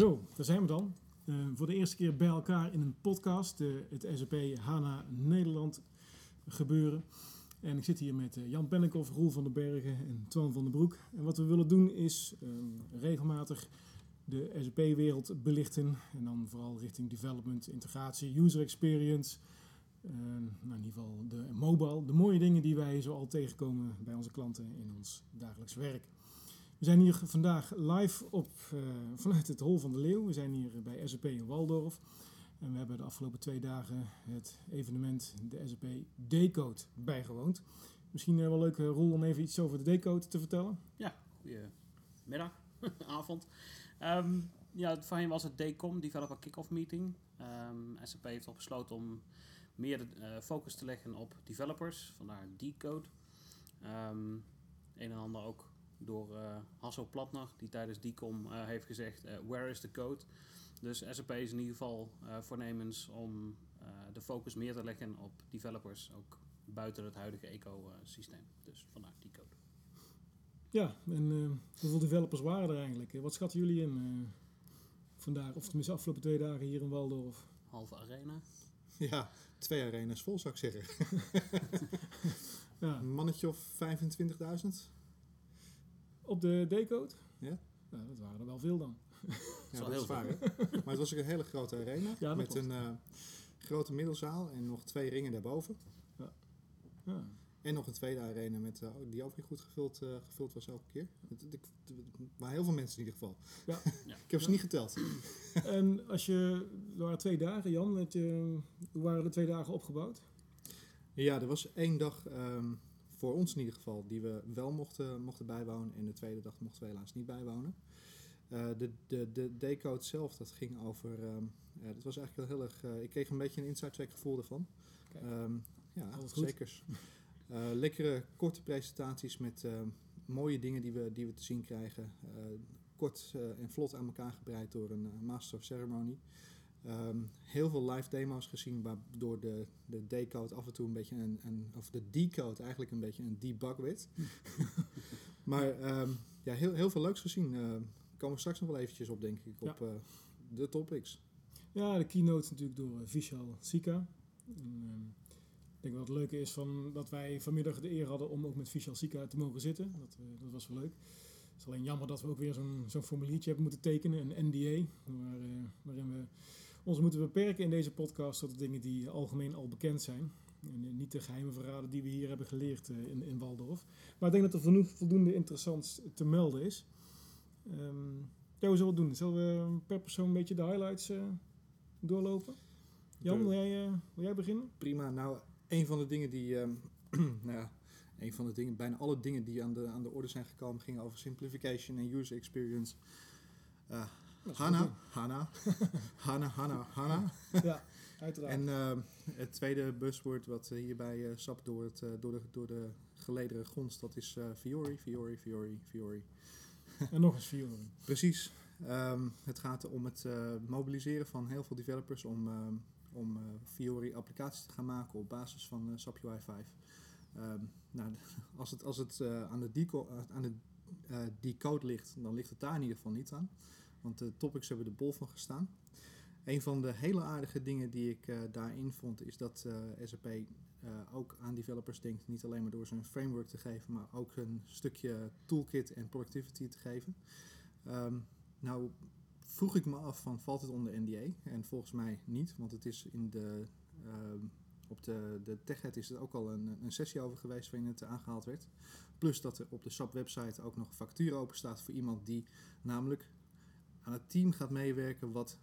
Zo, daar zijn we dan. Uh, voor de eerste keer bij elkaar in een podcast, uh, het SAP HANA Nederland gebeuren. En ik zit hier met uh, Jan Pennekoff, Roel van den Bergen en Twan van den Broek. En wat we willen doen is regelmatig de SAP-wereld belichten. En dan vooral richting development, integratie, user experience. nou, in ieder geval de mobile, de mooie dingen die wij zo al tegenkomen bij onze klanten in ons dagelijks werk. We zijn hier vandaag live op, uh, vanuit het Hol van de Leeuw. We zijn hier bij SAP in Waldorf. En we hebben de afgelopen twee dagen het evenement, de SAP D-Code, bijgewoond. Misschien uh, wel leuk, uh, Roel, om even iets over de D-Code te vertellen. Ja, goedemiddag, avond. Um, ja, voorheen was het DCOM, Developer Kick-Off Meeting. Um, SAP heeft al besloten om meer focus te leggen op developers, vandaar D-Code. Um, een en ander ook door uh, Hasso Platner, die tijdens DICOM uh, heeft gezegd: uh, Where is the code? Dus SAP is in ieder geval voornemens om de focus meer te leggen op developers, ook buiten het huidige ecosysteem. Dus vandaar die code. Ja, en hoeveel developers waren er eigenlijk? Wat schatten jullie in vandaag, of tenminste afgelopen twee dagen hier in Waldorf? Halve arena. Ja, twee arenas vol zou ik zeggen. ja. Een mannetje of 25.000? Op de D-code? Ja. Nou, dat waren er wel veel dan. Ja, dat, is waar. maar het was ook een hele grote arena. Ja, met een uh, grote middelzaal en nog twee ringen daarboven. Ja. ja. En nog een tweede arena met, uh, die ook weer goed gevuld, uh, gevuld was elke keer. Maar heel veel mensen in ieder geval. Ja. ik heb ze niet geteld. en als je, er waren twee dagen, Jan. Met je, hoe waren de twee dagen opgebouwd? Ja, er was één dag um, voor ons in ieder geval, die we wel mochten, mochten bijwonen. En de tweede dag mochten we helaas niet bijwonen. Uh, de, de, de D-code zelf, dat ging over. Um, uh, dat was eigenlijk heel erg. Uh, ik kreeg een beetje een inside track gevoel ervan. Um, ja, zeker. lekkere korte presentaties met mooie dingen die we, die we te zien krijgen. kort en vlot aan elkaar gebreid door een Master of Ceremony. Um, heel veel live demo's gezien waardoor de, de D-code af en toe een beetje een, een of de D-code eigenlijk een beetje een debug werd. maar um, ja, heel, heel veel leuks gezien. Uh, komen we straks nog wel eventjes op, denk ik, op ja. uh, de topics. Ja, de keynote natuurlijk door uh, Vishal Sika. En, um, ik denk wat het leuke is van dat wij vanmiddag de eer hadden om ook met Vishal Sika te mogen zitten. Dat, dat was wel leuk. Het is alleen jammer dat we ook weer zo'n zo'n formuliertje hebben moeten tekenen, een NDA, waar, waarin we ons moeten beperken in deze podcast tot de dingen die algemeen al bekend zijn. En niet de geheime verraden die we hier hebben geleerd eh, in, in Waldorf. Maar ik denk dat er voldoende interessant te melden is. Um, ja, hoe zullen we het doen? Zullen we per persoon een beetje de highlights uh, doorlopen? Jan, wil jij, uh, wil jij beginnen? Prima. Nou, een van de dingen die... Um, nou ja, een van de dingen, bijna alle dingen die aan de, aan de orde zijn gekomen, gingen over simplification en user experience. Uh, Hanna, Hanna, Hanna, Hanna, Hanna. Ja, uiteraard. En uh, het tweede buzzword wat hierbij uh, sapt door, het, uh, door, de, door de gelederen gonst, dat is Fiori, Fiori, Fiori, Fiori. En nog eens Fiori. Precies. Um, het gaat om het mobiliseren van heel veel developers om, om Fiori applicaties te gaan maken op basis van SAP UI 5. Um, nou, als het, als het aan de decode, aan de, decode ligt, dan ligt het daar in ieder geval niet aan. Want de topics hebben er bol van gestaan. Een van de hele aardige dingen die ik uh, daarin vond, is dat eh, SAP eh, ook aan developers denkt, niet alleen maar door ze een framework te geven, maar ook een stukje toolkit en productivity te geven. Um, nou vroeg ik me af van, valt het onder NDA? En volgens mij niet, want het is in de, ehm, op de, de TechHead is er ook al een, een sessie over geweest waarin het aangehaald werd. Plus dat er op de SAP website ook nog een factuur open staat voor iemand die namelijk aan het team gaat meewerken wat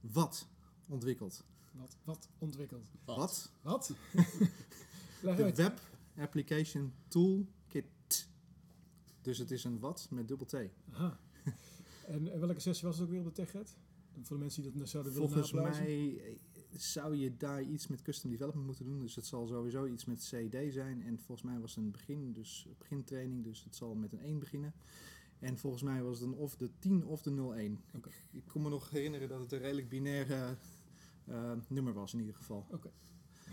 wat ontwikkelt. Wat, wat ontwikkelt? Wat? Wat? de Web Application Toolkit. Dus het is een wat met dubbel T. Aha. en, welke sessie was het ook weer op de TechRed? Voor de mensen die dat zouden willen Volgens mij eh, zou je daar iets met custom development moeten doen. Dus het zal sowieso iets met CD zijn. En volgens mij was het een begin, dus begintraining. Dus het zal met een 1 beginnen. En volgens mij was het dan of de 10 of de 01. Okay. Ik, ik kon me nog herinneren dat het een redelijk binair uh, nummer was in ieder geval. Oké.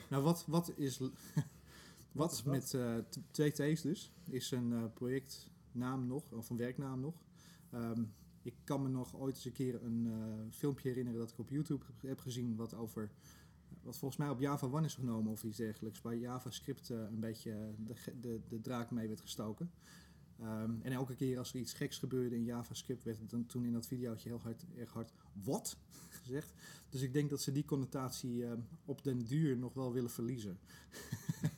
Nou, wat, wat is... wat, met uh, twee T's dus, is een uh, projectnaam nog, of een werknaam nog. Um, ik kan me nog ooit eens een keer een eh, filmpje herinneren dat ik op YouTube heb- gezien wat over wat volgens mij op Java 1 is genomen of iets dergelijks, waar JavaScript eh, een beetje de, de, de draak mee werd gestoken. Ehm, en elke keer als er iets geks gebeurde in JavaScript, werd het dan toen in dat videootje heel hard, erg hard wat gezegd. Dus ik denk dat ze die connotatie eh, op den duur nog wel willen verliezen.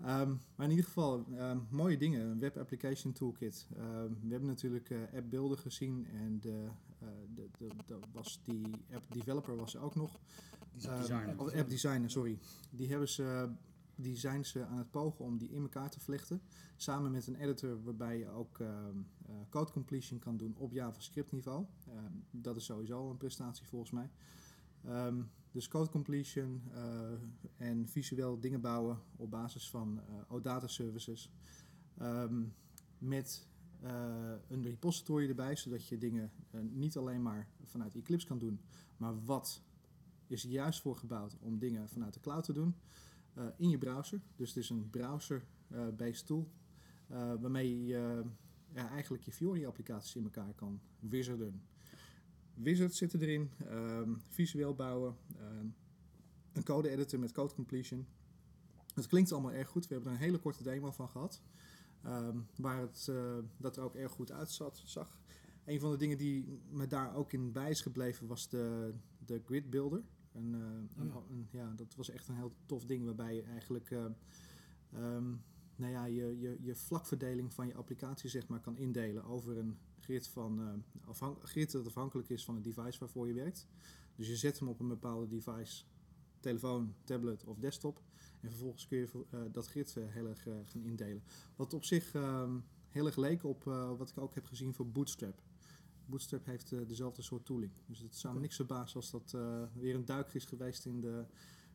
Ehm, maar in ieder geval, ehm, mooie dingen. Een Web Application Toolkit. Ehm, we hebben natuurlijk eh, App Builder gezien en de, eh, de, de, de- was die App Developer was er ook nog. Design. Ehm, Designer. App Designer, sorry. Die, hebben ze, die zijn ze aan het pogen om die in elkaar te vlechten. Samen met een editor waarbij je ook ehm, eh, code completion kan doen op JavaScript niveau. Ehm, dat is sowieso een prestatie volgens mij. Ehm, dus code completion eh, en visueel dingen bouwen op basis van eh OData services. Ehm, met eh, een repository erbij, zodat je dingen eh, niet alleen maar vanuit Eclipse kan doen, maar wat is er juist voor gebouwd om dingen vanuit de cloud te doen eh, in je browser. Dus het is een browser-based tool eh, waarmee je eh, ja, eigenlijk je Fiori-applicaties in elkaar kan wizarden. Wizards zitten erin, ehm, visueel bouwen, ehm, een code editor met code completion. Het klinkt allemaal erg goed. We hebben er een hele korte demo van gehad. ehm, waar het eh, dat er ook erg goed uitzat, zag. Een van de dingen die me daar ook in bij is gebleven was de, de grid builder. En, eh, een- ja. een- ja, dat was echt een heel tof ding waarbij je eigenlijk eh, ehm, nou ja, je, je, je vlakverdeling van je applicatie zeg maar, kan indelen over een grid, van, afhan- grid dat afhankelijk is van het device waarvoor je werkt. Dus je zet hem op een bepaalde device, telefoon, tablet of desktop. En vervolgens kun je dat grid heel erg gaan indelen. Wat op zich ehm, heel erg leek op wat ik ook heb gezien voor Bootstrap. Bootstrap heeft eh, dezelfde soort tooling. Dus het zou me Oké. niks verbazen als dat eh, weer een duik is geweest in de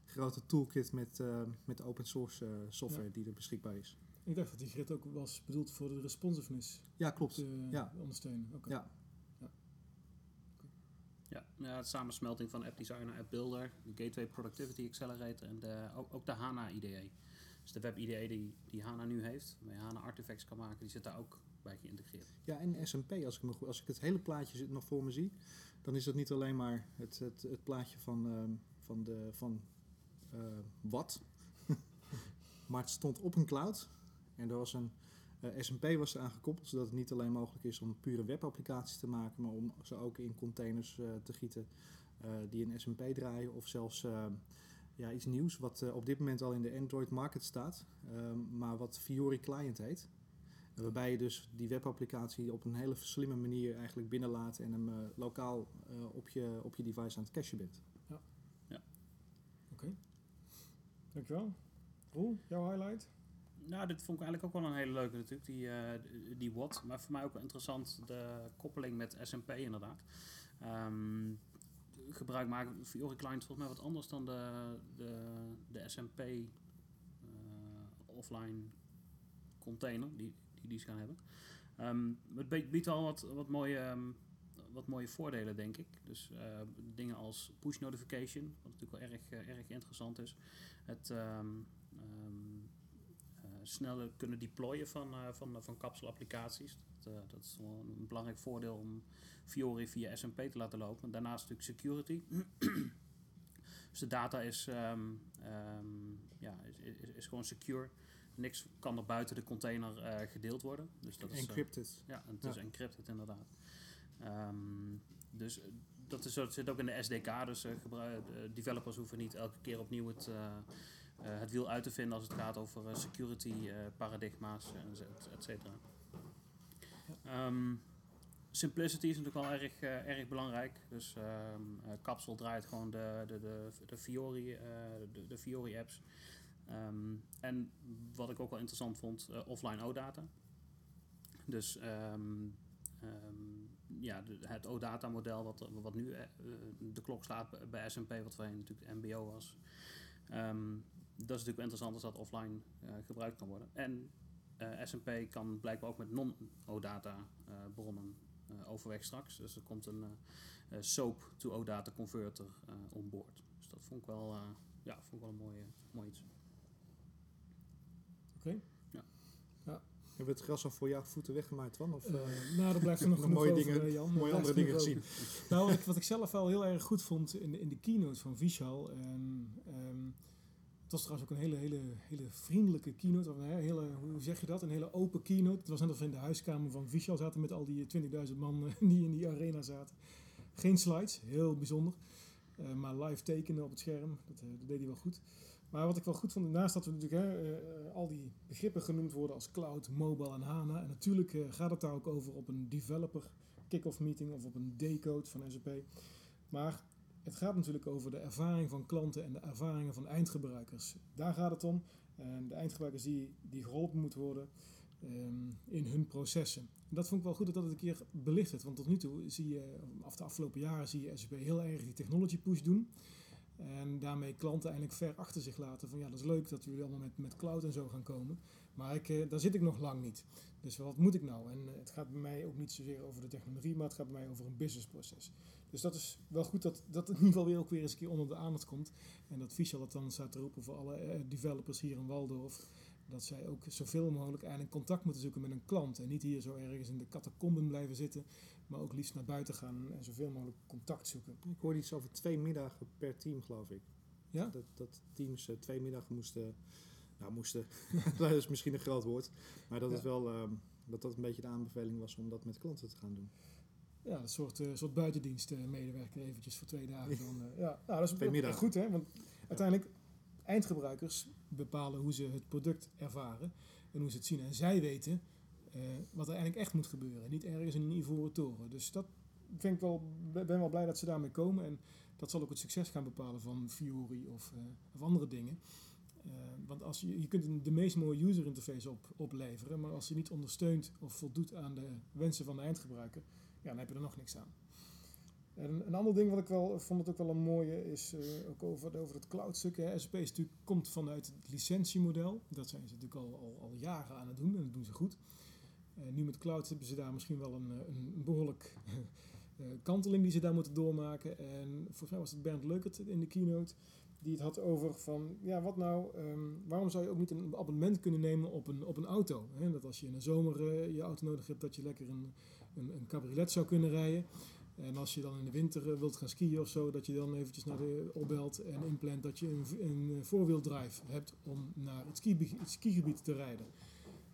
grote toolkit met, eh, met open source eh, software Ja. die er beschikbaar is. Ik dacht dat die grid ook was bedoeld voor de responsiveness Ja, klopt. te Ja. ondersteunen. Oké. Ja. Ja, ja, het samensmelting van App Designer, App Builder, de Gateway Productivity Accelerator en de, ook, ook de HANA IDE. Dus de web IDE die, die HANA nu heeft, waar HANA artifacts kan maken, die zit daar ook bij geïntegreerd. Ja, en SMP, als ik, me goed, als ik het hele plaatje nog voor me zie, dan is dat niet alleen maar het, het, het plaatje van, ehm, van, de, van eh, wat, maar het stond op een cloud en er was een eh, SMP was eraan gekoppeld, zodat het niet alleen mogelijk is om pure webapplicaties te maken, maar om ze ook in containers eh, te gieten die in SMP draaien of zelfs eh, ja, iets nieuws wat eh, op dit moment al in de Android market staat, ehm, maar wat Fiori Client heet. Waarbij je dus die webapplicatie op een hele slimme manier eigenlijk binnenlaat en hem eh, lokaal eh, op, je, op je device aan het cachen bent. Oké. Dankjewel. Roel, jouw highlight? Nou, dit vond ik eigenlijk ook wel een hele leuke natuurlijk, die, eh, die- die WAT. Maar voor mij ook wel interessant de koppeling met SMP inderdaad. Ehm, gebruik maken, Fiori Client is volgens mij wat anders dan de, de, de SMP eh, offline container die, die die gaan hebben. Ehm, het biedt- al wat, wat, mooie, ehm, wat mooie voordelen, denk ik. Dus eh, dingen als push notification, wat natuurlijk wel erg, eh, erg interessant is. Het eh, sneller kunnen deployen van, van, van kapselapplicaties. Dat, eh, dat is wel een belangrijk voordeel om Fiori via SMP te laten lopen. En daarnaast natuurlijk security. dus de data is, ehm, ehm, ja, is, is, is gewoon secure. Niks kan er buiten de container eh, gedeeld worden. Dus dat is, eh, Encrypted. ja, het Ja. is encrypted inderdaad. Ehm, dus dat, is, dat zit ook in de SDK, dus gebruik- developers hoeven niet elke keer opnieuw het, het wiel uit te vinden als het gaat over security paradigma's, et cetera. Ehm, simplicity is natuurlijk wel erg, eh, erg belangrijk. Dus ehm eh, Capsule draait gewoon de, de, de, de Fiori, eh, de, de Fiori apps. Ehm, en wat ik ook wel interessant vond, eh, offline OData. Dus ehm, ja, het OData model wat, wat nu eh, eh, de klok slaat bij- SMP, wat voorheen natuurlijk MBO was. Dat is natuurlijk interessant als dat offline eh, gebruikt kan worden. En eh, SMP kan blijkbaar ook met non-OData eh, bronnen eh, overweg straks. Dus er komt een eh, eh, SOAP to OData converter eh onboard. Dus dat vond ik wel, eh, ja, vond ik wel een mooie, mooi iets. Oké. Ja. ja. Hebben we het gras al voor jouw voeten weggemaakt, Twan? Of, Eh, eh, nou, er blijft er nog nog genoeg mooie over, dingen- Jan. Mooie andere dingen gezien? Nou, wat ik, wat ik zelf wel heel erg goed vond in de, in de keynote van Vishal. En, ehm, het was trouwens ook een hele, hele, hele vriendelijke keynote. Of een hele, hoe zeg je dat? Een hele open keynote. Het was net alsof we in de huiskamer van Vishal zaten met al die 20.000 man eh, die in die arena zaten. Geen slides, heel bijzonder. Eh, maar live tekenen op het scherm, dat, eh, dat deed hij wel goed. Maar wat ik wel goed vond, naast dat we natuurlijk hè, eh, eh, al die begrippen genoemd worden als cloud, mobile en HANA. En natuurlijk eh, gaat het daar ook over op een developer kick-off meeting of op een day-code van SAP. Maar het gaat natuurlijk over de ervaring van klanten en de ervaringen van eindgebruikers. Daar gaat het om. En de eindgebruikers die, die geholpen moeten worden ehm, in hun processen. En dat vond ik wel goed dat dat een keer belicht werd. Want tot nu toe zie je, of de afgelopen jaren zie je SAP heel erg die technology push doen. En daarmee klanten eigenlijk ver achter zich laten. Van ja, dat is leuk dat jullie allemaal met, met cloud en zo gaan komen. Maar ik, eh, daar zit ik nog lang niet. Dus wat moet ik nou? En eh, het gaat bij mij ook niet zozeer over de technologie, maar het gaat bij mij over een businessproces. Dus dat is wel goed dat dat in ieder geval weer ook weer eens een keer onder de aandacht komt. En dat Vishal het dan staat te roepen voor alle eh, developers hier in Waldorf. Dat zij ook zoveel mogelijk eigenlijk contact moeten zoeken met een klant. En niet hier zo ergens in de catacomben blijven zitten. Maar ook liefst naar buiten gaan en zoveel mogelijk contact zoeken. Ik hoorde iets over twee middagen per team, geloof ik. Ja? Dat, dat teams eh, twee middagen moesten... Nou, moesten... dat is misschien een groot woord. Maar dat, Ja. het wel, ehm, dat dat een beetje de aanbeveling was om dat met klanten te gaan doen. Ja, een soort, eh, soort buitendienstmedewerker eventjes voor twee dagen. Dan, eh, ja, nou, dat is Twee goed hè. Want uiteindelijk, eindgebruikers bepalen hoe ze het product ervaren. En hoe ze het zien. En zij weten eh, wat er eigenlijk echt moet gebeuren. Niet ergens in een ivoren toren. Dus dat vind ik wel, ben wel blij dat ze daarmee komen. En dat zal ook het succes gaan bepalen van Fiori of, eh, of andere dingen. Eh, want als je, je kunt de meest mooie user interface op, opleveren, maar als je niet ondersteunt of voldoet aan de wensen van de eindgebruiker, ja, dan heb je er nog niks aan. En een ander ding wat ik wel vond het ook wel een mooie is eh, ook over, over het cloud stuk. Hè. SAP is natuurlijk, komt vanuit het licentiemodel. Dat zijn ze natuurlijk al, al, al jaren aan het doen en dat doen ze goed. Nu met cloud hebben ze daar misschien wel een, eh, een behoorlijk eh, kanteling die ze daar moeten doormaken. En volgens mij was het Bernd Leukert in de keynote die het had over van, ja wat nou, ehm, waarom zou je ook niet een abonnement kunnen nemen op een, op een auto? Hè? Dat als je in de zomer je auto nodig hebt, dat je lekker een, een, cabriolet zou kunnen rijden. En als je dan in de winter eh, wilt gaan skiën of zo, dat je dan eventjes naar de opbelt en inplant dat je een, een eh, voorwieldrive hebt om naar het, skigebied, het skigebied te rijden.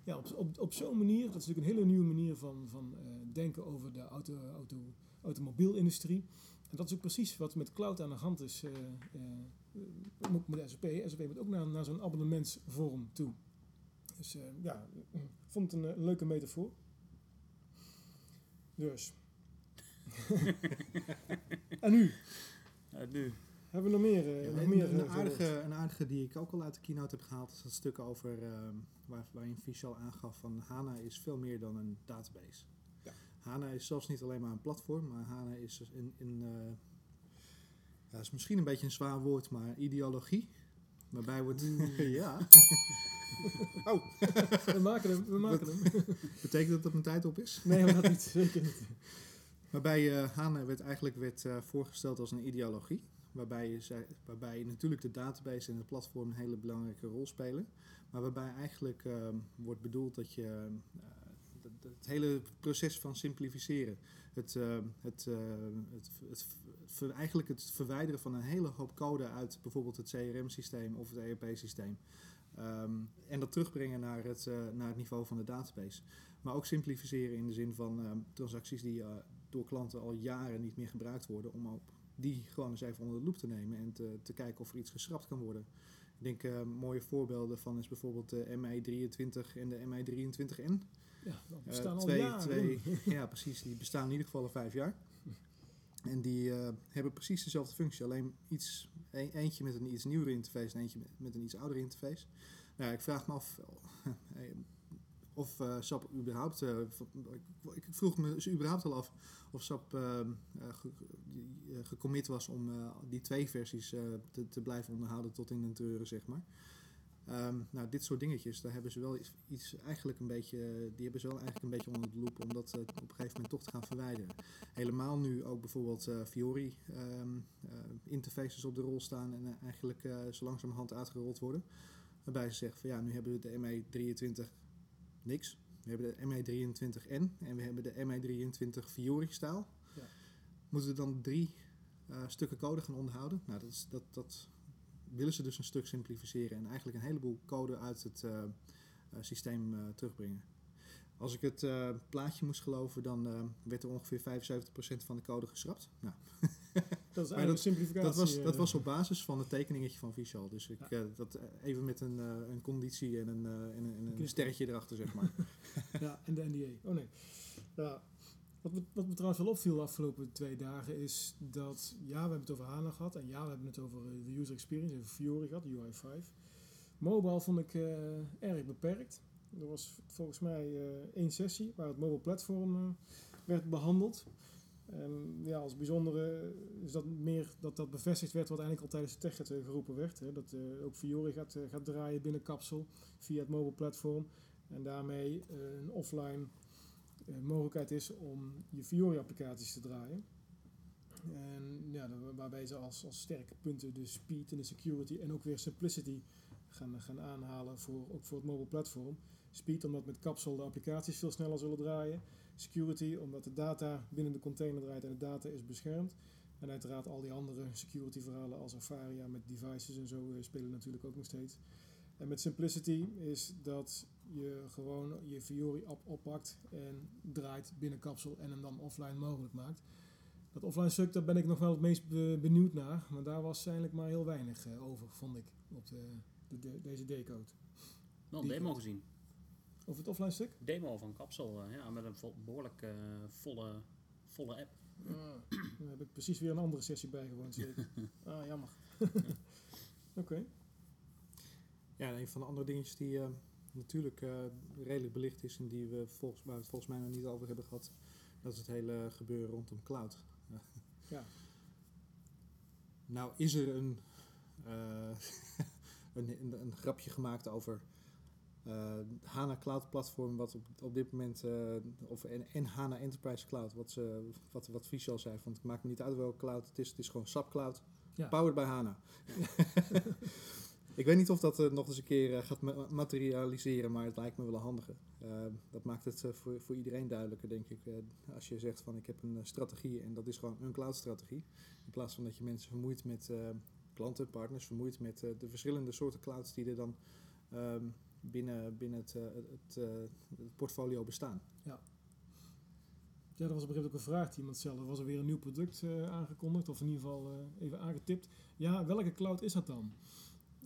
Ja, op, op, op zo'n manier, dat is natuurlijk een hele nieuwe manier van, van eh, denken over de auto, auto, automobielindustrie. En dat is ook precies wat met cloud aan de hand is. eh, ook met SAP. SAP moet ook naar, naar zo'n abonnementsvorm toe. Dus ja, ik vond het een, leuke metafoor. Dus. en nu? Nu. Hebben we nog meer? eh, Ja, nog een, meer een, eh, aardige, een aardige die ik ook al uit de keynote heb gehaald, is dat stuk over ehm, waar, waarin Vishal aangaf van HANA is veel meer dan een database. Ja. HANA is zelfs niet alleen maar een platform, maar HANA is dus in, in eh, ja, is misschien een beetje een zwaar woord, maar ideologie. Waarbij wordt, ja, oh, we maken hem. We maken hem. betekent dat dat mijn tijd op is? Nee, dat niet. Zeker niet. Waarbij eh HANA werd eigenlijk werd, eh, voorgesteld als een ideologie. Waarbij, je zei, waarbij natuurlijk de database en het platform een hele belangrijke rol spelen. Maar waarbij eigenlijk ehm, wordt bedoeld dat je eh, het hele proces van simplificeren. Het, eh, het, het, het, ver- eigenlijk het verwijderen van een hele hoop code uit bijvoorbeeld het CRM-systeem of het ERP-systeem. Ehm, en dat terugbrengen naar het, eh, naar het niveau van de database. Maar ook simplificeren in de zin van ehm, transacties die eh, door klanten al jaren niet meer gebruikt worden, om ook die gewoon eens even onder de loep te nemen en te, te kijken of er iets geschrapt kan worden. Ik denk eh, mooie voorbeelden van is bijvoorbeeld de ME23 en de ME23N. Ja, dat Eh, bestaan al twee, jaren. twee, ja, precies. Die bestaan in ieder geval al vijf jaar. En die eh, hebben precies dezelfde functie, alleen iets, e- eentje met een iets nieuwere interface en eentje met, een iets oudere interface. Nou, ik vraag me af of eh, SAP überhaupt, eh, ik, vroeg me dus überhaupt al af of SAP gecommit was om die twee versies te, te blijven onderhouden tot in de treuren, zeg maar. Ehm, nou, dit soort dingetjes, daar hebben ze wel iets, iets eigenlijk een beetje, die hebben ze wel eigenlijk een beetje onder de loep om dat eh, op een gegeven moment toch te gaan verwijderen. Helemaal nu ook bijvoorbeeld eh, Fiori ehm, eh, interfaces op de rol staan en eigenlijk zo langzamerhand uitgerold worden. Waarbij ze zeggen van ja, nu hebben we de ME23 niks. we hebben de ME23N en we hebben de ME23 Fiori stijl. Ja. Moeten we dan drie stukken code gaan onderhouden? Nou, dat, is, dat, dat willen ze dus een stuk simplificeren en eigenlijk een heleboel code uit het eh, eh, systeem eh, terugbrengen. Als ik het plaatje moest geloven, dan werd er ongeveer 75% van de code geschrapt. Nou, Dat is Maar dat- simplificatie. dat, was, dat was op basis van het tekeningetje van Visual. Dus ik, Ja. dat, even met een, een conditie en een, en een, en een sterretje erachter, zeg maar. Ja, en de NDA. Oh nee. Ja. Wat me, wat me trouwens wel opviel de afgelopen twee dagen is dat, ja, we hebben het over HANA gehad en ja, we hebben het over eh, de user experience, over Fiori gehad, UI5. Mobile vond ik eh, erg beperkt. Er was volgens mij eh, één sessie waar het mobile platform werd behandeld. En ja, als bijzondere is dat meer dat dat bevestigd werd wat eigenlijk al tijdens de TechEd eh, geroepen werd. Hè, dat ook Fiori gaat, gaat draaien binnen Capsule via het mobile platform. En daarmee een offline mogelijkheid is om je Fiori-applicaties te draaien. En ja, waarbij ze als, als sterke punten de speed en de security en ook weer simplicity gaan, gaan aanhalen voor, ook voor het mobile platform. Speed omdat met Capsule de applicaties veel sneller zullen draaien. Security omdat de data binnen de container draait en de data is beschermd. En uiteraard al die andere security verhalen als Afaria met devices en zo eh, spelen natuurlijk ook nog steeds. En met Simplicity is dat je gewoon je Fiori app oppakt en draait binnen kapsel en hem dan offline mogelijk maakt. Dat offline stuk, daar ben ik nog wel het meest be- benieuwd naar. Maar daar was eigenlijk maar heel weinig eh, over, vond ik, op de, de, de- deze D-code. Wel een demo gezien. Over het offline stuk? Demo van Capsule, eh, ja, met een behoorlijk eh, volle, volle app. Daar heb ik precies weer een andere sessie bijgewoond, zeker. ah, jammer. Oké. Ja, en een van de andere dingetjes die natuurlijk eh, redelijk belicht is en die we volgens, waar we het volgens mij nog niet over hebben gehad, dat is het hele gebeuren rondom cloud. Ja. Nou is er een, eh, een, een, een grapje gemaakt over eh HANA Cloud Platform, wat op, op dit moment, of en, en HANA Enterprise Cloud, wat, ze, wat, wat Visual zei, van het maakt me niet uit welke cloud het is, het is gewoon SAP Cloud, Ja. powered by HANA. Ik weet niet of dat eh, nog eens een keer eh, gaat ma- materialiseren, maar het lijkt me wel een handige. Eh, dat maakt het eh, voor, voor iedereen duidelijker, denk ik. Als je zegt van ik heb een strategie en dat is gewoon een cloud-strategie. In plaats van dat je mensen vermoeit met klanten, partners, vermoeit met de verschillende soorten clouds die er dan ehm, binnen, binnen het, het, het portfolio bestaan. Ja, er was op een gegeven moment ook een vraag die iemand stelde. Was er weer een nieuw product aangekondigd? Of in ieder geval even aangetipt. Ja, welke cloud is dat dan?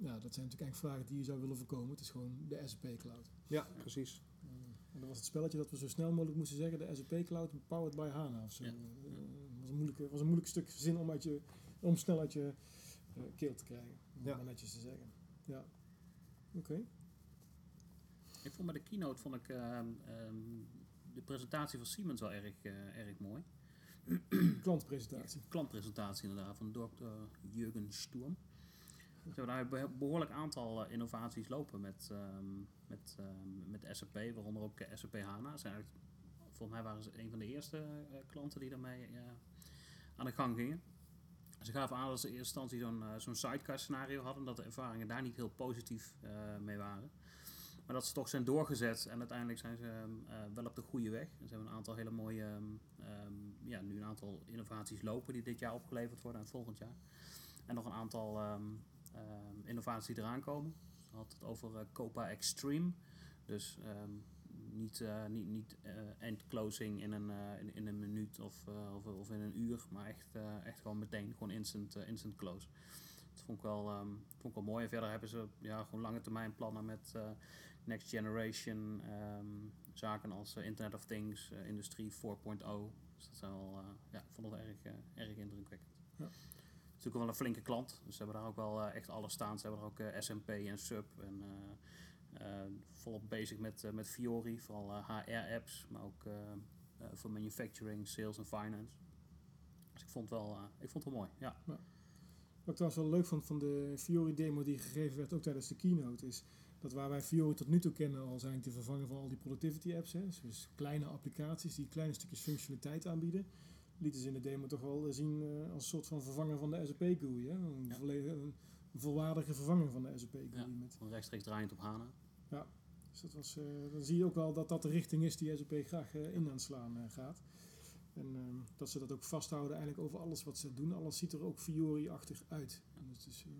Ja, dat zijn natuurlijk eigenlijk vragen die je zou willen voorkomen. Het is gewoon de SAP cloud. Ja, precies. Eh, en dat was het spelletje dat we zo snel mogelijk moesten zeggen. De SAP cloud powered by HANA of zo. Ja. Eh, was een moeilijke, was een moeilijk stuk zin om, uit je, om snel uit je eh, keel te krijgen. Om Ja. het maar netjes te zeggen. Ja. Oké. Ik vond bij de keynote vond ik ehm, ehm, de presentatie van Siemens wel erg, eh, erg mooi. Klantpresentatie. Klantpresentatie inderdaad van dokter Jurgen Sturm. Ze hebben daar een beho- behoorlijk aantal eh, innovaties lopen met, ehm, met, ehm, met SAP, waaronder ook eh, SAP HANA. Zijn volgens mij waren ze een van de eerste eh, klanten die daarmee aan de gang gingen. Ze gaven aan dat ze in eerste instantie zo'n zo'n sidecar scenario hadden, dat de ervaringen daar niet heel positief mee waren. Maar dat ze toch zijn doorgezet en uiteindelijk zijn ze ehm, eh, wel op de goede weg. En ze hebben een aantal hele mooie, ja, nu een aantal innovaties lopen die dit jaar opgeleverd worden en volgend jaar. En nog een aantal ehm, innovaties die eraan komen. Ze had het over eh, Copa Extreme. Dus ehm, niet, niet, niet eh, end closing in een, in, in een minuut of, of, of in een uur, maar echt, echt gewoon meteen, gewoon instant, instant close. Dat vond ik, wel, ehm, vond ik wel mooi. En verder hebben ze ja, gewoon lange termijn plannen met next generation zaken als Internet of Things, Industrie 4.0. Dus dat zijn wel, ja, ik vond het erg, erg indrukwekkend. Ja. Natuurlijk wel een flinke klant, dus ze hebben daar ook wel eh, echt alles staan. Ze hebben er ook eh, SMP en Sub en eh, volop bezig met, met Fiori, vooral HR-apps, maar ook voor manufacturing, sales en finance. Dus ik vond het wel, ik vond het wel mooi, ja. Wat ik trouwens wel leuk vond van de Fiori demo die gegeven werd, ook tijdens de keynote, is dat waar wij Fiori tot nu toe kennen al zijn te vervangen van al die productivity apps. Hè. Dus kleine applicaties die kleine stukjes functionaliteit aanbieden. Lieten ze in de demo toch wel zien eh, als een soort van vervanger van de SAP GUI. Hè. Een, Ja. volwaardige vervanging van de SAP GUI. Ja. Met rechtstreeks draaiend op HANA. Dus dat was, eh, dan zie je ook wel dat dat de richting is die SAP graag eh, in aan slaan eh, gaat. En ehm, dat ze dat ook vasthouden eigenlijk over alles wat ze doen. Alles ziet er ook Fiori-achtig uit. En dus, eh,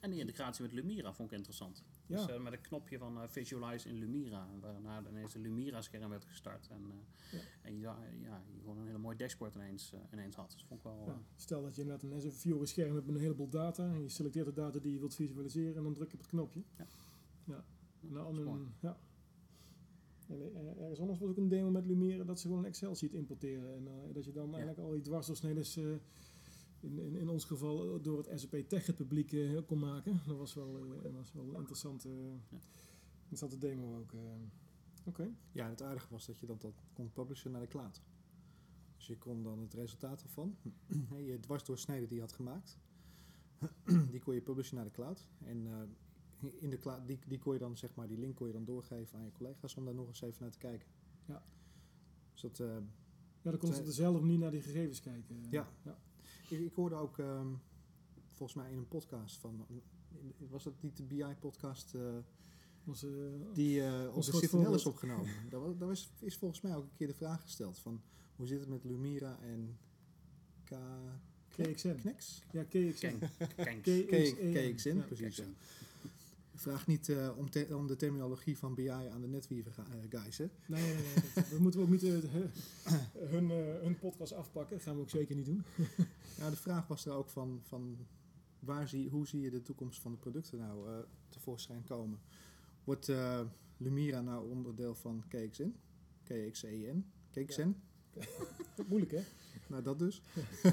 En die integratie met Lumira vond ik interessant. ja, Dus eh, met een knopje van eh, Visualize in Lumira, waarna ineens een Lumira-scherm werd gestart. En, eh, Ja. en je, ja, je gewoon een hele mooi dashboard ineens, ineens had. Dus vond ik wel... ja. Stel dat je inderdaad een Fiori-scherm hebt met een heleboel data. En je selecteert de data die je wilt visualiseren. En dan druk je op het knopje. Ja. ja. En dat een- ja. En ergens anders was ook een demo met Lumira dat ze gewoon een Excel-sheet importeren. En dat je dan eigenlijk al die dwarsdoorsneden in, in, in ons geval eh, door het SAP Tech publiek eh, kon maken. Dat was wel, eh, dat was wel een interessante, Ja. interessante demo ook. eh. Oké. Ja, en het aardige was dat je dat, dat kon publishen naar de cloud. Dus je kon dan het resultaat ervan, je dwarsdoorsnede die je had gemaakt, die kon je publishen naar de cloud. En eh, in de cloud, die, die kon je dan, zeg maar, die link kon je dan doorgeven aan je collega's om daar nog eens even naar te kijken. Ja. Dus dat, eh, Ja, dan kon ze op dezelfde manier naar die gegevens kijken. Ja. ja. Ik, ik hoorde ook, ehm, volgens mij in een podcast van, was dat niet de BI-podcast Onze, die eh op Ons de groot Citadel is opgenomen? Daar, wa- daar was, is volgens mij ook een keer de vraag gesteld van, hoe zit het met Lumira en K... KXN. Knex? Ja, KXN. KXN. Precies. Vraag niet eh, om, te- om de terminologie van BI aan de NetWeaver eh, guys, hè? Nee, nee, nee. Dat, dat moeten we ook niet eh, hun, eh, hun podcast afpakken. Dat gaan we ook zeker niet doen. Ja, de vraag was er ook van, van waar zie, hoe zie je de toekomst van de producten nou eh, tevoorschijn komen? Wordt eh, Lumira nou onderdeel van KXN? KXEN? KXN? Moeilijk, hè? Nou, dat dus.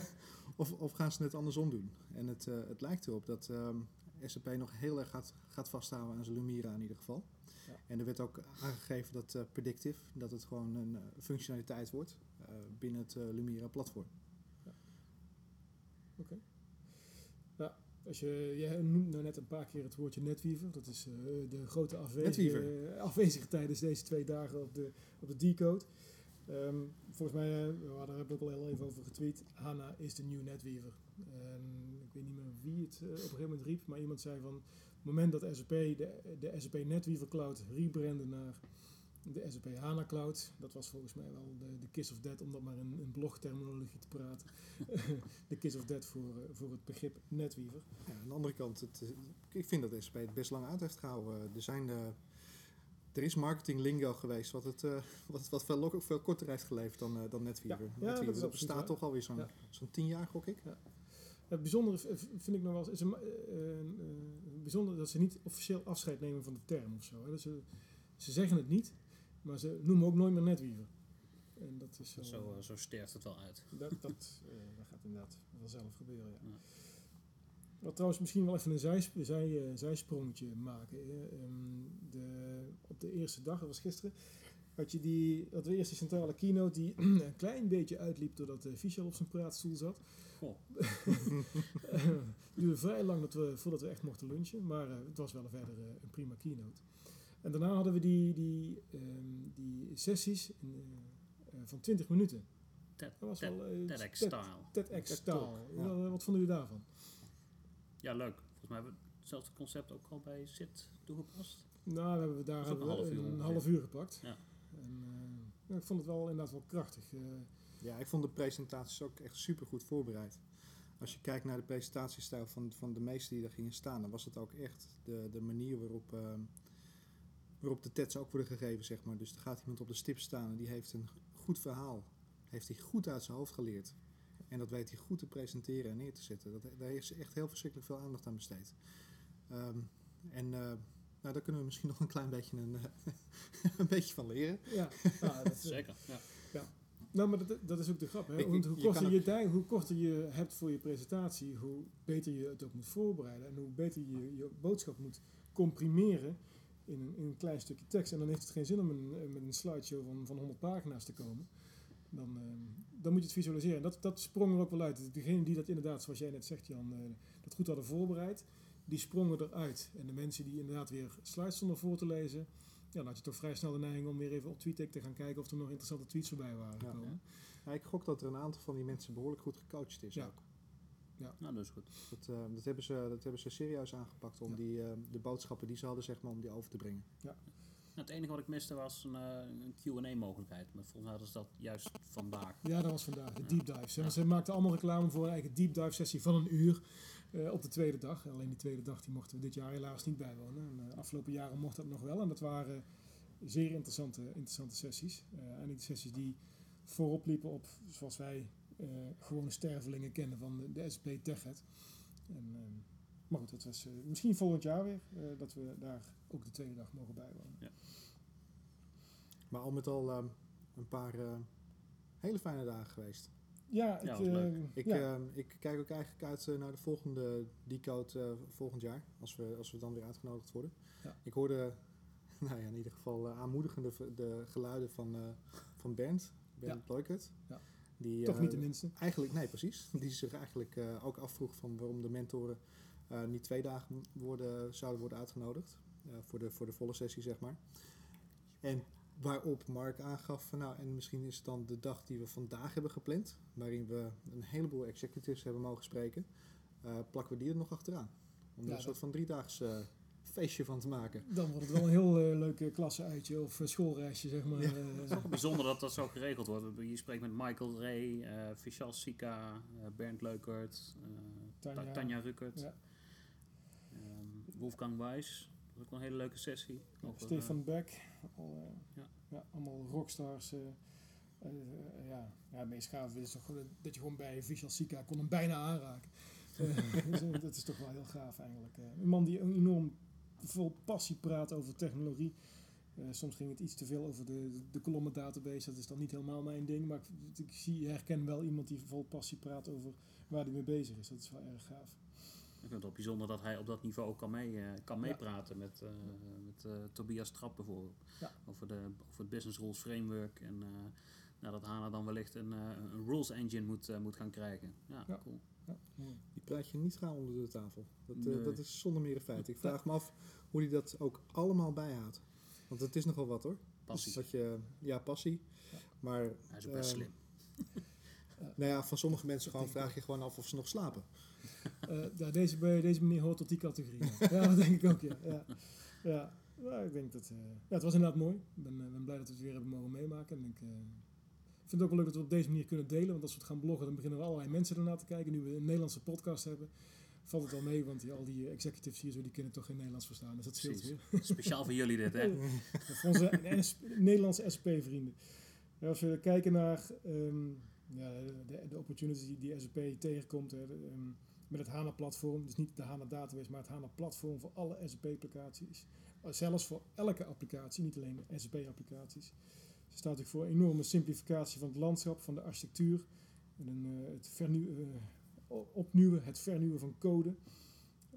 of, of gaan ze het andersom doen? En het, eh, het lijkt erop dat ehm, SAP nog heel erg gaat, gaat vasthouden aan zijn Lumira in ieder geval. Ja. En er werd ook aangegeven dat predictive, dat het gewoon een functionaliteit wordt binnen het Lumira platform. Als je, jij noemt nou net een paar keer het woordje netweaver. Dat is eh, de grote afwezige, Netweaver. afwezige tijdens deze twee dagen op de, op de decode. Ehm, volgens mij, eh, we hadden- daar hebben we ook al heel even over getweet. HANA is de nieuwe netweaver. En ik weet niet meer wie het eh, op een gegeven moment riep. Maar iemand zei van, op het moment dat SAP de, de SAP NetWeaver Cloud rebrandde naar de SAP HANA Cloud. Dat was volgens mij wel de, de kiss of death, om dat maar in, in blogterminologie te praten. de kiss of death voor, eh, voor het begrip netweaver. Ja, aan de andere kant, het, eh, ik vind dat SAP het best lang uit heeft gehouden. Er, zijn, eh, er is marketing lingo geweest wat het eh, wat, wat veel, veel korter heeft geleverd dan, eh, dan NetWeaver. Ja, ja, dat bestaat waar. toch alweer zo'n Ja. zo'n tien jaar, gok ik. Het bijzondere vind ik nog wel eens, is een, eh, eh, bijzonder dat ze niet officieel afscheid nemen van de term of zo. Hè. Dus ze, ze zeggen het niet, maar ze noemen ook nooit meer netweaver. En dat is wel, Zo, eh, zo sterft het wel uit. dat, dat, eh, dat gaat inderdaad vanzelf gebeuren. Ja. Ja. Wat trouwens misschien wel even een zij, zij, eh, zijsprongetje maken. Ehm, de, op de eerste dag, dat was gisteren, had je die, dat we eerst die centrale keynote die een klein beetje uitliep doordat Fischel op zijn praatstoel zat. Goh. Het duurde vrij lang dat we, voordat we echt mochten lunchen, maar het was wel verder een prima keynote. En daarna hadden we die, die, ehm, die sessies in, eh, eh, van 20 minuten. TED, Dat was TED, wel eh, TEDx TED- style. TEDx TED style. Talk, ja. Wat, wat vonden jullie daarvan? Ja, leuk. Volgens mij hebben we hetzelfde concept ook al bij SIT toegepast. Nou, we hebben daar we een half uur een half uur gepakt. Ja. En, eh, ik vond het wel inderdaad wel krachtig. eh. Ja, ik vond de presentaties ook echt super goed voorbereid. Als je kijkt naar de presentatiestijl van, van de meesten die daar gingen staan, dan was het ook echt de, de manier waarop, ehm, waarop de TED's ook worden gegeven, zeg maar. Dus er gaat iemand op de stip staan en die heeft een goed verhaal. Heeft hij goed uit zijn hoofd geleerd. En dat weet hij goed te presenteren en neer te zetten. Dat, daar is echt heel verschrikkelijk veel aandacht aan besteed. Ehm, en eh, nou, daar kunnen we misschien nog een klein beetje, een, een beetje van leren. ja, ja, dat, eh, Zeker. Ja. Nou, maar dat, dat is ook de grap. Hè? Want hoe, korter je, hoe korter je hebt voor je presentatie, hoe beter je het ook moet voorbereiden. En hoe beter je je boodschap moet comprimeren in een, in een klein stukje tekst. En dan heeft het geen zin om een, met een slideshow van, van 100 pagina's te komen. Dan, ehm, dan moet je het visualiseren. En dat, dat sprong er ook wel uit. Degene die dat inderdaad, zoals jij net zegt Jan, eh, dat goed hadden voorbereid, die sprongen eruit. En de mensen die inderdaad weer slides stonden voor te lezen, ja, dan had je toch vrij snel de neiging om weer even op TweetDeck te gaan kijken of er nog interessante tweets voorbij waren Ja. ik gok dat er een aantal van die mensen behoorlijk goed gecoacht is Ja. Nou, dat is goed. Dat, eh, dat, hebben ze, dat hebben ze serieus aangepakt om Ja. die, eh, de boodschappen die ze hadden, zeg maar, om die over te brengen. Het enige wat ik miste was een, eh, een Q&A mogelijkheid. Maar volgens mij hadden ze dat juist vandaag. Ja, dat was vandaag, de deep dives. Ze, ze maakten allemaal reclame voor een eigen deep dive sessie van een uur eh, op de tweede dag. Alleen die tweede dag die mochten we dit jaar helaas niet bijwonen. En, eh, afgelopen jaren mocht dat nog wel. En dat waren zeer interessante, interessante sessies. Eh, en die sessies die voorop liepen op, zoals wij gewone stervelingen kennen van de, de SP TechEd. En, ehm, maar goed, dat was eh, misschien volgend jaar weer eh, dat we daar ook de tweede dag mogen bijwonen. Maar al met al ehm, een paar eh, hele fijne dagen geweest. Ja, ik, Ja, eh, Ik, ja. ehm, ik kijk ook eigenlijk uit eh, naar de volgende Decode eh volgend jaar. Als we, als we dan weer uitgenodigd worden. Ja. Ik hoorde nou ja, in ieder geval eh, aanmoedigende de geluiden van, eh, van Bernd. Bernd Leukert. Ja. Die, Toch eh, niet de minste. Eigenlijk, nee, precies. Die zich eigenlijk eh, ook afvroeg van waarom de mentoren eh, niet twee dagen worden, zouden worden uitgenodigd. eh, voor, de, voor de volle sessie, zeg maar. En waarop Mark aangaf van nou, en misschien is het dan de dag die we vandaag hebben gepland, waarin we een heleboel executives hebben mogen spreken, eh, plakken we die er nog achteraan. Om Ja, een soort van driedaags eh, feestje van te maken. Dan wordt het wel een heel eh, leuk eh, klasse-uitje of eh, schoolreisje, zeg maar. Ja. eh. Het is ook bijzonder dat dat zo geregeld wordt. Je spreekt met Michael Ray, eh Vishal Sika, eh, Bernd Leukert, eh, Tanja. Ta- Tanja Ruckert, Ja. ehm, Wolfgang Wijs. Dat was ook wel een hele leuke sessie. Over, Stefan Beck. Al, Ja. ja. allemaal rockstars. eh, eh, eh, ja. ja, het meest gaaf is toch dat je gewoon bij Visual Sika kon hem bijna aanraken. Dat is toch wel heel gaaf eigenlijk. eh. een man die enorm vol passie praat over technologie. Eh, soms ging het iets te veel over de, de, kolommen database. Dat is dan niet helemaal mijn ding. Maar ik, ik zie, herken wel iemand die vol passie praat over waar hij mee bezig is. Dat is wel erg gaaf. Ik vind het wel bijzonder dat hij op dat niveau ook kan, mee, eh, kan meepraten met, eh, met Tobias Trapp bijvoorbeeld. Ja. Over, de, over het Business Rules Framework. En nou, dat HANA dan wellicht een, een rules engine moet, moet gaan krijgen. Ja, Ja. cool. Ja. Die praat je niet gaan onder de tafel. Dat, eh, dat is zonder meer een feit. Ik vraag me af hoe hij dat ook allemaal bijhoudt. Want het is nogal wat hoor. Passie. Dat je, ja, passie. Ja. Maar Hij is ook best ehm, slim. Nou ja, van sommige mensen gewoon vraag je gewoon af of ze nog slapen. Eh, ja, deze, bij deze meneer hoort tot die categorie. Ja, ja dat denk ik ook, ja. ja. ja. Nou, ik denk dat... eh, ja, het was inderdaad mooi. Ik ben, eh, ben blij dat we het weer hebben mogen meemaken. En ik eh, vind het ook wel leuk dat we op deze manier kunnen delen. Want als we het gaan bloggen, dan beginnen er allerlei mensen ernaar te kijken. Nu we een Nederlandse podcast hebben, valt het al mee. Want die, al die executives hier zo, die kunnen toch geen Nederlands verstaan. Dus dat scheelt Precies. weer. Speciaal voor jullie dit, hè? Voor onze Nederlandse SP-vrienden. Ja, als we kijken naar ehm, ja, de, de opportunities die, die SP tegenkomt hè, ehm, met het HANA-platform, dus niet de HANA-database, maar het HANA-platform voor alle SP-applicaties. Zelfs voor elke applicatie, niet alleen SP-applicaties. Staat ook voor enorme simplificatie van het landschap, van de architectuur. En een, eh, het vernieu- eh, het vernieuwen van code.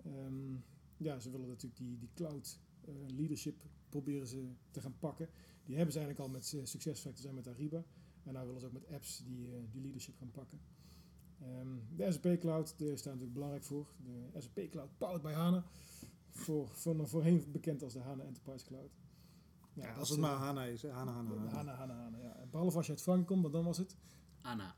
Ehm, ja, ze willen natuurlijk die, die cloud eh, leadership proberen ze te gaan pakken. Die hebben ze eigenlijk al met SuccessFactors en met Ariba. En nou willen ze ook met apps die, die leadership gaan pakken. Ehm, de SAP Cloud, daar staat natuurlijk belangrijk voor. De SAP Cloud powered by HANA. Voor, voor, voorheen bekend als de HANA Enterprise Cloud. Ja, dat als het maar HANA is. HANA, HANA, HANA. HANA, HANA, HANA, ja. Behalve als je uit Frank komt, want dan was het Anna.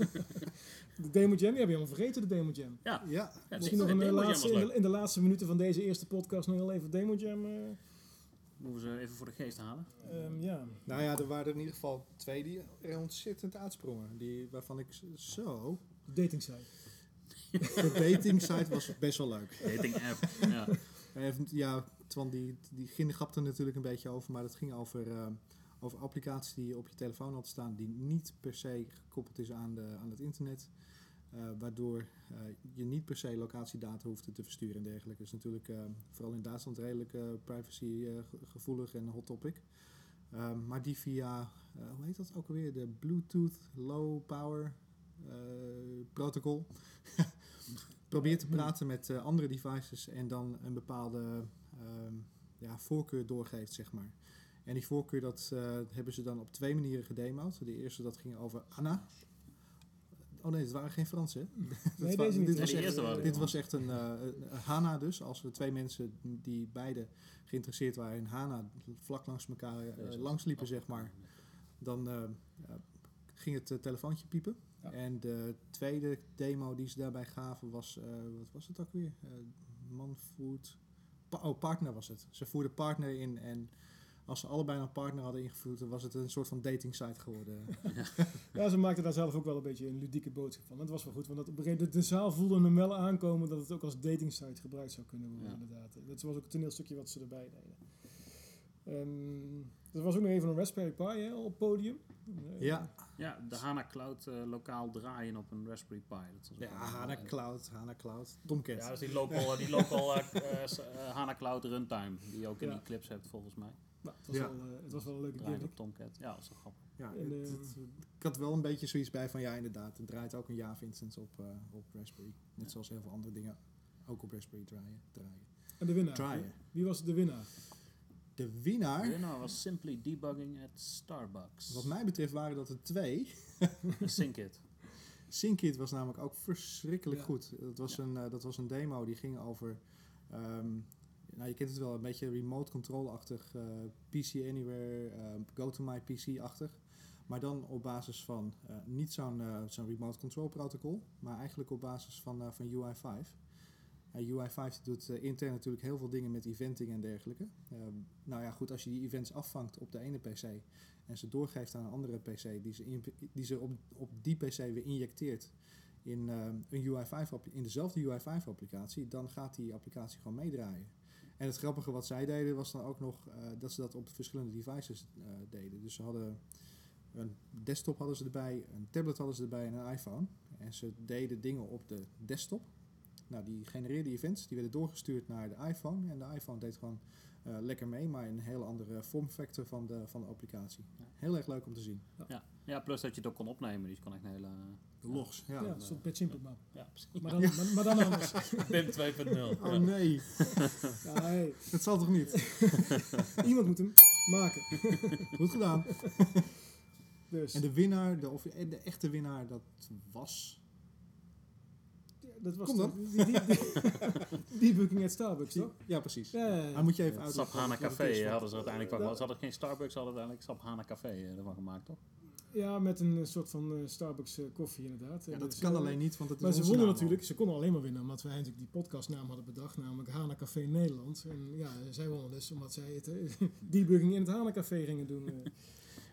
de Demo Jam. Die heb je helemaal vergeten, de Demo Jam. Ja, Ja, ja Misschien de- nog de een, Demo Jam laatste, in, de, in de laatste minuten van deze eerste podcast nog heel even Demo Jam. eh, Moeten we ze even voor de geest halen. ehm, ja. nou ja, er waren er in ieder geval twee die er ontzettend uitsprongen. Die, waarvan ik zo... Dating site. De dating site was best wel leuk. Dating app. ja. Ja, Twan die, die er natuurlijk een beetje over, maar het ging over, eh, over applicaties die je op je telefoon had staan, die niet per se gekoppeld is aan, de, aan het internet. eh, waardoor eh, je niet per se locatiedata hoeft te versturen en dergelijke. Dat is natuurlijk vooral in Duitsland redelijk privacy ge- gevoelig en hot topic. Ehm, maar die via, hoe heet dat ook alweer? De Bluetooth Low Power protocol. Probeer te praten met andere devices en dan een bepaalde ehm, ja, voorkeur doorgeeft, zeg maar. En die voorkeur dat, eh, hebben ze dan op twee manieren gedemoed. De eerste dat ging over Anna. Oh nee, het waren geen Fransen. Nee, wa-. Dit was echt, waren dit was echt een, een HANA dus. Als we twee mensen die beide geïnteresseerd waren in HANA vlak langs elkaar eh, langs liepen, zeg maar. Dan ging het telefoontje piepen. Ja. En de tweede demo die ze daarbij gaven was, wat was het ook weer? Manfood. Oh, partner was het. Ze voerden partner in en als ze allebei een partner hadden ingevoerd, dan was het een soort van dating site geworden. Ja, ze maakten daar zelf ook wel een beetje een ludieke boodschap van. Dat was wel goed, want dat, op een gegeven moment, de zaal voelde hem wel aankomen dat het ook als dating site gebruikt zou kunnen worden, Ja. inderdaad. Dat was ook het toneelstukje wat ze erbij deden. Ehm, er was ook nog even een Raspberry Pi hè, op het podium. Eh, ja, Ja, de HANA Cloud eh, lokaal draaien op een Raspberry Pi. Dat was ja wel- HANA Cloud, HANA Cloud, Tomcat. Ja, dat is die local, die local eh, eh, s- eh, HANA Cloud runtime. Die je ook in Ja. die clips hebt volgens mij. Nou, het, was Ja. wel, eh, het was wel een leuke gimmick. op Tomcat. Ja, dat is toch grappig. Ja, En, het- eh, het- ik had wel een beetje zoiets bij van ja, inderdaad, het draait ook een Java instance op, eh, op Raspberry. Net Ja. zoals heel veel andere dingen ook op Raspberry draaien. draaien. En de winnaar. Draaien. Wie was de winnaar? De winnaar, De winnaar was Simply Debugging at Starbucks. wat mij betreft waren dat er twee. Syncit. Syncit was namelijk ook verschrikkelijk Ja. goed. Dat was, Ja. een, eh, dat was een demo die ging over. ehm, nou, je kent het wel, een beetje remote control-achtig. eh, PC Anywhere, eh, Go to My PC-achtig. Maar dan op basis van eh, niet zo'n eh, zo'n remote control protocol, maar eigenlijk op basis van, eh, van UI5. En UI5 doet eh, intern natuurlijk heel veel dingen met eventing en dergelijke. Eh, nou ja, goed, als je die events afvangt op de ene PC en ze doorgeeft aan een andere PC, die ze, die ze op, op die PC weer injecteert in, eh, een UI5 appli- in dezelfde UI5-applicatie, dan gaat die applicatie gewoon meedraaien. En het grappige wat zij deden was dan ook nog eh, dat ze dat op verschillende devices eh, deden. Dus ze hadden een desktop hadden ze erbij, een tablet hadden ze erbij en een iPhone. En ze deden dingen op de desktop. Nou, die genereerden events, die werden doorgestuurd naar de iPhone. En de iPhone deed gewoon eh, lekker mee, maar in een hele andere vormfactor van de, van de applicatie. Ja. Heel erg leuk om te zien. Ja. ja, plus dat je het ook kon opnemen. Dus je kon echt een hele... De logs, ja. Ja, een soort Pet Simple map. Ja, precies. Maar dan, maar, maar dan anders. BIM 2.0. Oh nee, Ja, hey, dat zal toch niet? iemand moet hem maken. Goed gedaan. Dus, En de winnaar, de, of, en de echte winnaar, dat was... dat was Kom dan. de- die, die, die, debugging at Starbucks, toch? Ja, precies. Ja, ja, ja. Maar moet je even Sap uitleggen. Hana Café hadden ze uiteindelijk van. dat- Ze hadden geen Starbucks, ze hadden uiteindelijk Sap Hana Café eh, ervan gemaakt, toch? Ja, met een eh, soort van eh, Starbucks koffie inderdaad. Ja, dat ze- kan alleen niet, want het is Maar ze wonnen natuurlijk, ze konden alleen maar winnen omdat wij natuurlijk die podcastnaam hadden bedacht, namelijk Hana Café Nederland. En ja, zij wonnen dus omdat zij het debugging in het Hana Café gingen doen.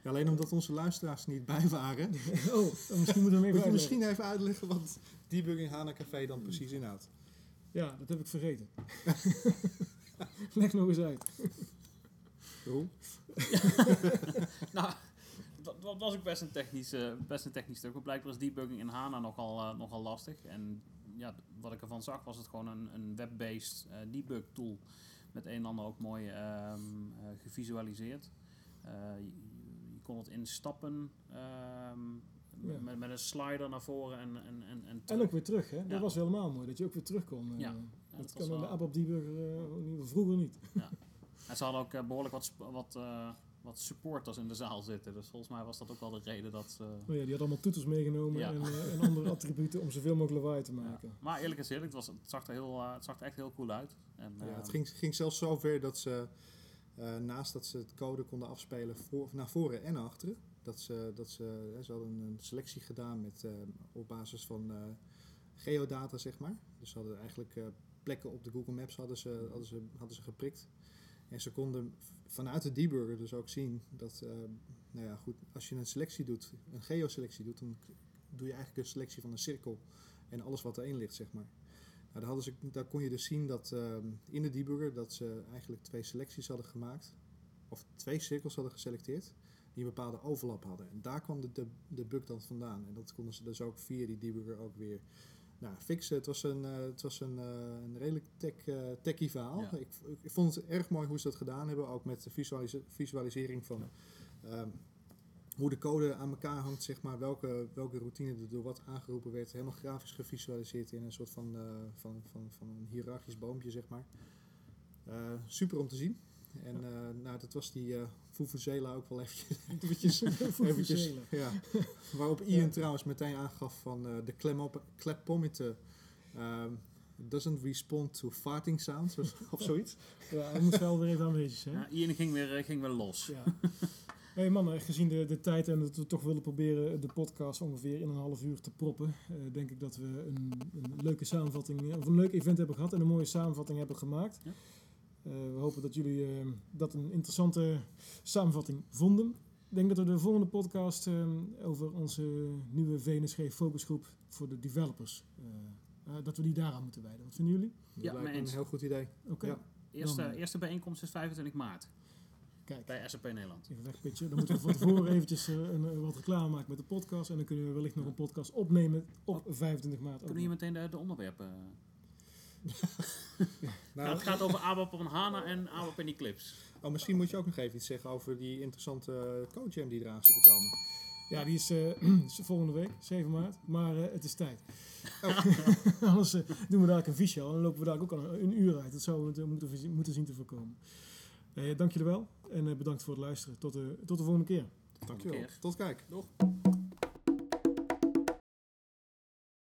Ja, alleen omdat onze luisteraars er niet bij waren. oh, dan misschien moeten we hem even je misschien even uitleggen wat debugging Hana Café dan precies inhoudt. Ja, dat heb ik vergeten. Leg nog eens uit. Roel? Nou, dat, dat was ook best een technisch, eh, best een technisch stuk. Maar blijkbaar is debugging in HANA nogal, eh, nogal lastig. En ja, wat ik ervan zag was het gewoon een, een web-based eh, debug tool. Met een en ander ook mooi ehm, eh, gevisualiseerd. Kon het in stappen ehm, Ja. met, met een slider naar voren en, en, en, en En ook weer terug, hè? Dat Ja. was helemaal mooi, dat je ook weer terug kon. eh. Ja. Ja, dat dat kan de wel- eh, in ieder geval vroeger niet. En ze hadden ook eh, behoorlijk wat, wat, eh, wat supporters in de zaal zitten. Dus volgens mij was dat ook wel de reden dat ze... Oh ja, die had allemaal toeters meegenomen Ja. en, en andere attributen om zoveel mogelijk lawaai te Ja. maken. Maar eerlijk is eerlijk, het, was, het, zag er heel, het zag er echt heel cool uit. En, Ja, het ging, ging zelfs zo ver dat ze, eh, naast dat ze het code konden afspelen voor, naar voren en achteren, dat ze, dat ze, hè, ze hadden een selectie gedaan met, eh, op basis van eh, geodata, zeg maar. Dus ze hadden eigenlijk plekken op de Google Maps hadden ze, hadden, ze, hadden ze geprikt. En ze konden vanuit de debugger dus ook zien dat, nou ja, goed, als je een selectie doet, een geoselectie doet, dan doe je eigenlijk een selectie van een cirkel en alles wat erin ligt, zeg maar. Daar, hadden ze, daar kon je dus zien dat ehm, in de debugger dat ze eigenlijk twee selecties hadden gemaakt, of twee cirkels hadden geselecteerd, die een bepaalde overlap hadden. En daar kwam de, de, de bug dan vandaan. En dat konden ze dus ook via die debugger ook weer nou, fixen. Het was een, eh, het was een, eh, een redelijk tech, eh, techie verhaal. Ja. Ik, ik, vond het erg mooi hoe ze dat gedaan hebben, ook met de visualise- visualisering van ehm, hoe de code aan elkaar hangt, zeg maar, welke, welke routine er door wat aangeroepen werd, helemaal grafisch gevisualiseerd in een soort van, eh, van, van, van een hiërarchisch boompje, zeg maar. Eh, super om te zien. En eh, nou, dat was die eh Vuvuzela ook wel eventjes, eventjes, ja. Waarop Ian Ja. trouwens meteen aangaf van eh, de klepometer ehm, doesn't respond to farting sounds of, of zoiets. Ja, hij moet wel weer even aanwezig zijn. ja, Ian ging weer, ging weer los. Ja. Hey mannen, gezien de, de tijd en dat we toch willen proberen de podcast ongeveer in een half uur te proppen, eh, denk ik dat we een, een leuke samenvatting, eh, of een leuk event hebben gehad en een mooie samenvatting hebben gemaakt. Ja. Eh, we hopen dat jullie dat een interessante samenvatting vonden. Ik denk dat we de volgende podcast over onze nieuwe VNSG focusgroep voor de developers, dat we die daaraan moeten wijden. Wat vinden jullie? Dat Ja, lijkt mee me een heel goed idee. Oké, Ja. Eerste, eerste bijeenkomst is 25 maart kijk. bij SAP Nederland. Even wegpitchen. Dan moeten we van tevoren eventjes eh, een, eh, wat reclame maken met de podcast. En dan kunnen we wellicht nog een podcast opnemen op 25 maart. ook Kunnen we hier meteen de, de onderwerpen... eh, Nou, Nou, het gaat over ABAP op HANA en ABAP in Eclipse. oh, misschien moet je ook nog even iets zeggen over die interessante code jam die eraan zit te komen. Ja, die is eh, volgende week, 7 maart. Maar eh, het is tijd. Anders eh, doen we daar een visio en dan lopen we daar ook al een uur uit. Dat zouden we moeten, moeten zien te voorkomen. Eh dank jullie wel en eh, bedankt voor het luisteren. Tot de, tot de volgende keer. Dankjewel. Tot kijk. Doeg.